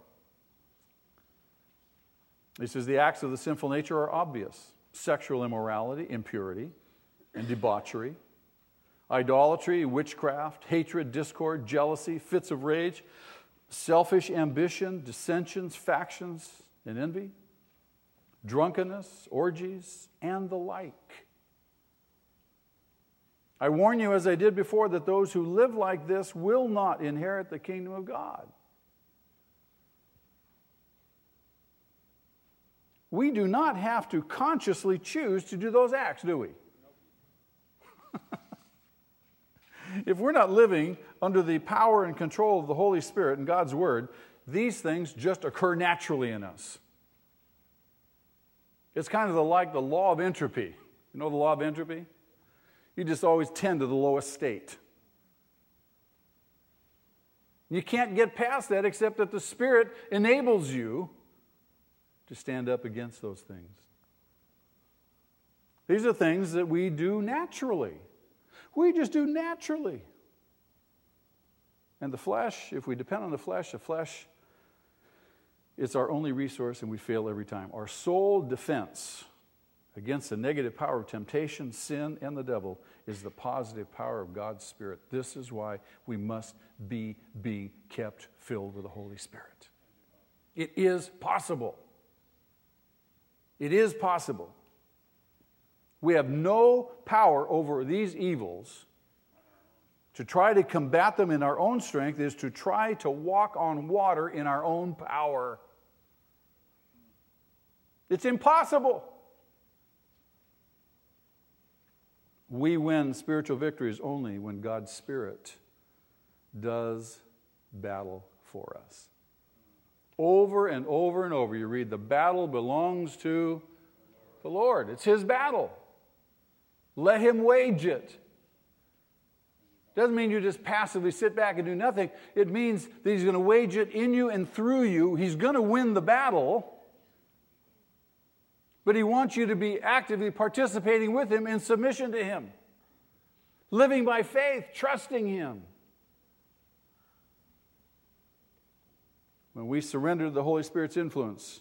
He says the acts of the sinful nature are obvious sexual immorality, impurity, and debauchery, idolatry, witchcraft, hatred, discord, jealousy, fits of rage, selfish ambition, dissensions, factions, and envy drunkenness, orgies, and the like. I warn you, as I did before, that those who live like this will not inherit the kingdom of God. We do not have to consciously choose to do those acts, do we? (laughs) if we're not living under the power and control of the Holy Spirit and God's Word, these things just occur naturally in us. It's kind of like the law of entropy. You know the law of entropy? You just always tend to the lowest state. You can't get past that except that the Spirit enables you to stand up against those things. These are things that we do naturally. We just do naturally. And the flesh, if we depend on the flesh, the flesh it's our only resource, and we fail every time. Our sole defense against the negative power of temptation, sin, and the devil is the positive power of God's Spirit. This is why we must be be kept filled with the Holy Spirit. It is possible. It is possible. We have no power over these evils. To try to combat them in our own strength is to try to walk on water in our own power. It's impossible. We win spiritual victories only when God's Spirit does battle for us. Over and over and over, you read, the battle belongs to the Lord. It's His battle. Let Him wage it. Doesn't mean you just passively sit back and do nothing. It means that He's going to wage it in you and through you. He's going to win the battle. But He wants you to be actively participating with Him in submission to Him, living by faith, trusting Him. When we surrender to the Holy Spirit's influence,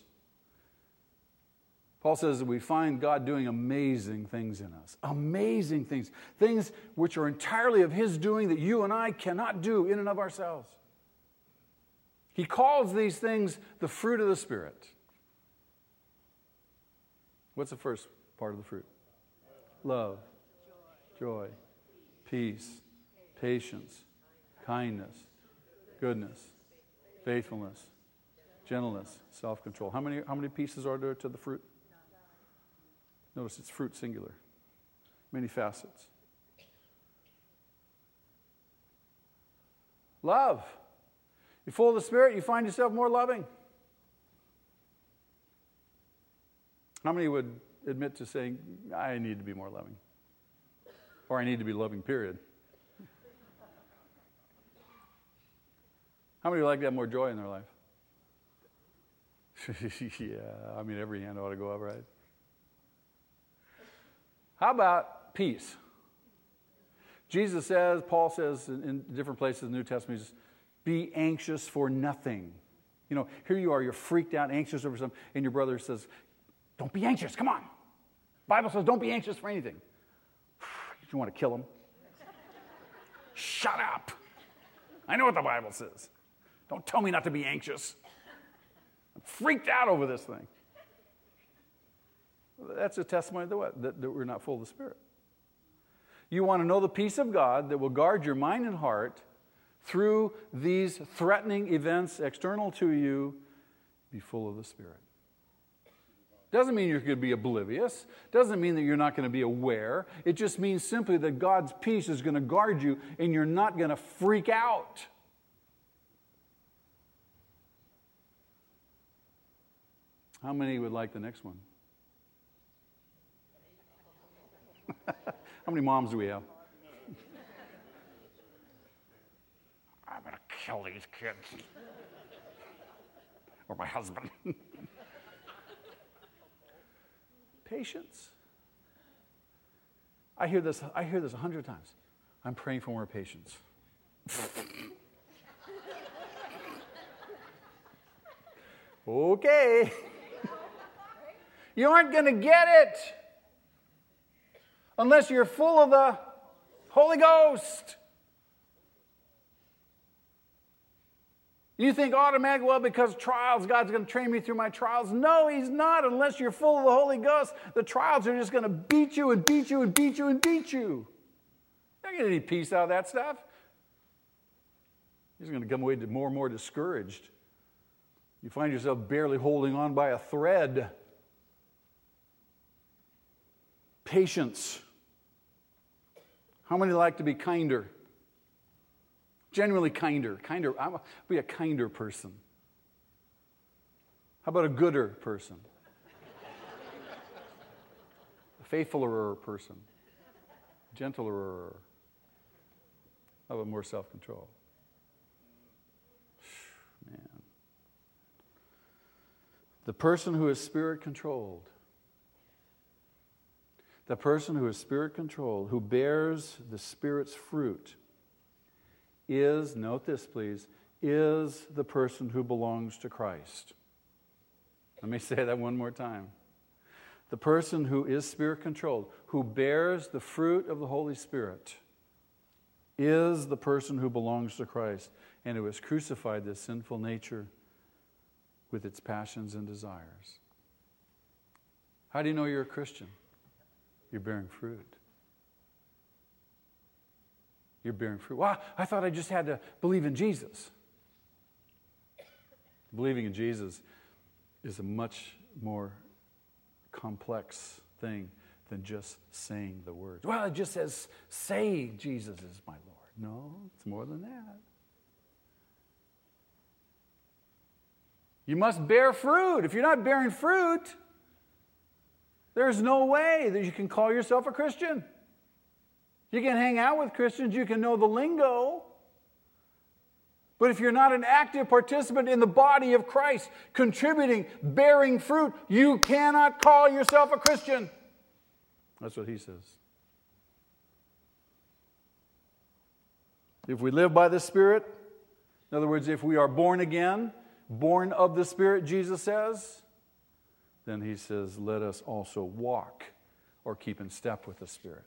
Paul says that we find God doing amazing things in us. Amazing things. Things which are entirely of His doing that you and I cannot do in and of ourselves. He calls these things the fruit of the Spirit. What's the first part of the fruit? Love, joy, peace, patience, kindness, goodness, faithfulness, gentleness, self control. How many, how many pieces are there to the fruit? Notice it's fruit singular, many facets. Love. You're full of the Spirit, you find yourself more loving. How many would admit to saying, I need to be more loving? Or I need to be loving, period? How many would like to have more joy in their life? (laughs) yeah, I mean, every hand ought to go up, right? How about peace? Jesus says, Paul says in, in different places in the New Testament, says, be anxious for nothing. You know, here you are, you're freaked out, anxious over something, and your brother says, Don't be anxious, come on. Bible says, Don't be anxious for anything. (sighs) You want to kill him? (laughs) Shut up. I know what the Bible says. Don't tell me not to be anxious. I'm freaked out over this thing. That's a testimony that? That, that we're not full of the Spirit. You want to know the peace of God that will guard your mind and heart through these threatening events external to you, be full of the Spirit. Doesn't mean you're going to be oblivious. Doesn't mean that you're not going to be aware. It just means simply that God's peace is going to guard you and you're not going to freak out. How many would like the next one? (laughs) How many moms do we have? (laughs) I'm going to kill these kids. or my husband. (laughs) patience. I hear this, I hear this a hundred times. I'm praying for more patience. okay. You aren't going to get it unless you're full of the Holy Ghost. You think automatically, well, because trials, God's going to train me through my trials. No, He's not, unless you're full of the Holy Ghost. The trials are just going to beat you and beat you and beat you and beat you. You're not going to get any peace out of that stuff. You're going to come away more and more discouraged. You find yourself barely holding on by a thread. Patience. How many like to be kinder? Generally kinder. Kinder. I'm be a kinder person. How about a gooder person? a faithfuler person. Gentler. How about more self control? Man. The person who is spirit controlled the person who is spirit controlled, who bears the Spirit's fruit, is, note this please, is the person who belongs to Christ. Let me (laughs) say that one more time. The person who is spirit controlled, who bears the fruit of the Holy Spirit, is the person who belongs to Christ and who has crucified this sinful nature with its passions and desires. How do you know you're a Christian? You're bearing fruit. You're bearing fruit. Well, I thought I just had to believe in Jesus. Believing in Jesus is a much more complex thing than just saying the words. Well, it just says, say Jesus is my Lord. No, it's more than that. You must bear fruit. If you're not bearing fruit, there's no way that you can call yourself a Christian. You can hang out with Christians, you can know the lingo. But if you're not an active participant in the body of Christ, contributing, bearing fruit, you cannot call yourself a Christian. That's what he says. If we live by the Spirit, in other words, if we are born again, born of the Spirit, Jesus says, then he says, let us also walk or keep in step with the Spirit.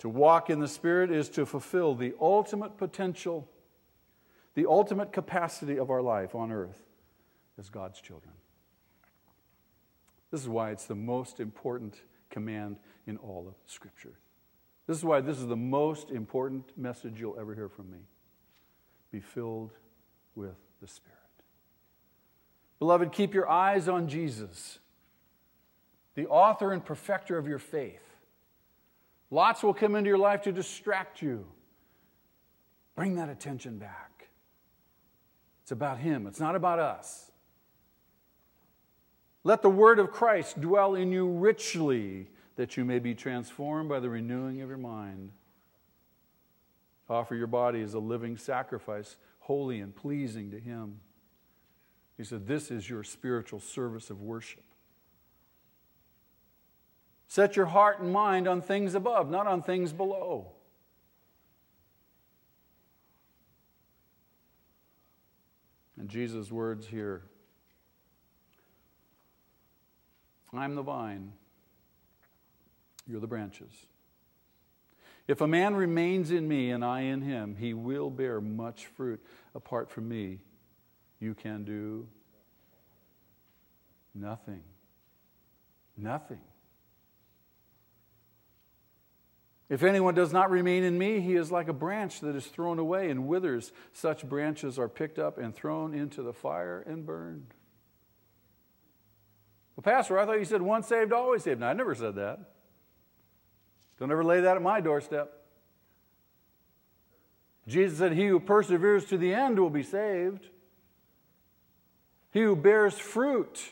To walk in the Spirit is to fulfill the ultimate potential, the ultimate capacity of our life on earth as God's children. This is why it's the most important command in all of Scripture. This is why this is the most important message you'll ever hear from me. Be filled with the Spirit. Beloved, keep your eyes on Jesus, the author and perfecter of your faith. Lots will come into your life to distract you. Bring that attention back. It's about Him, it's not about us. Let the word of Christ dwell in you richly, that you may be transformed by the renewing of your mind. Offer your body as a living sacrifice, holy and pleasing to Him. He said, This is your spiritual service of worship. Set your heart and mind on things above, not on things below. And Jesus' words here I'm the vine, you're the branches. If a man remains in me and I in him, he will bear much fruit. Apart from me, you can do nothing. Nothing. If anyone does not remain in me, he is like a branch that is thrown away and withers. Such branches are picked up and thrown into the fire and burned. Well, Pastor, I thought you said once saved, always saved. No, I never said that. Don't ever lay that at my doorstep. Jesus said, He who perseveres to the end will be saved. He who bears fruit,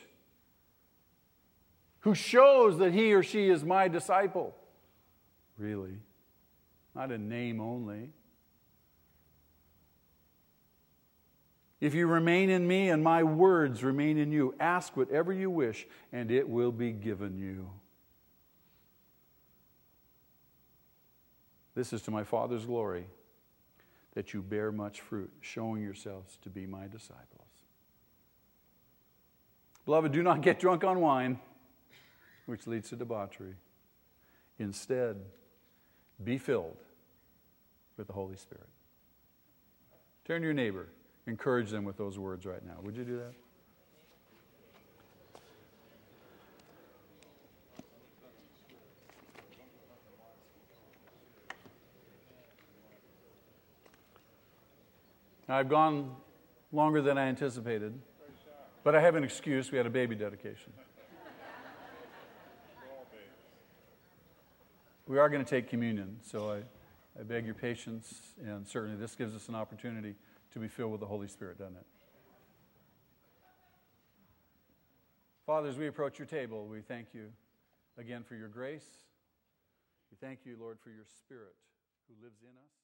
who shows that he or she is my disciple. Really? Not in name only. If you remain in me and my words remain in you, ask whatever you wish, and it will be given you. This is to my Father's glory that you bear much fruit, showing yourselves to be my disciples. Beloved, do not get drunk on wine, which leads to debauchery. Instead, be filled with the Holy Spirit. Turn to your neighbor. Encourage them with those words right now. Would you do that? I've gone longer than I anticipated, but I have an excuse. We had a baby dedication. We are going to take communion, so I, I beg your patience, and certainly this gives us an opportunity to be filled with the Holy Spirit, doesn't it? Father, as we approach your table, we thank you again for your grace. We thank you, Lord, for your Spirit who lives in us.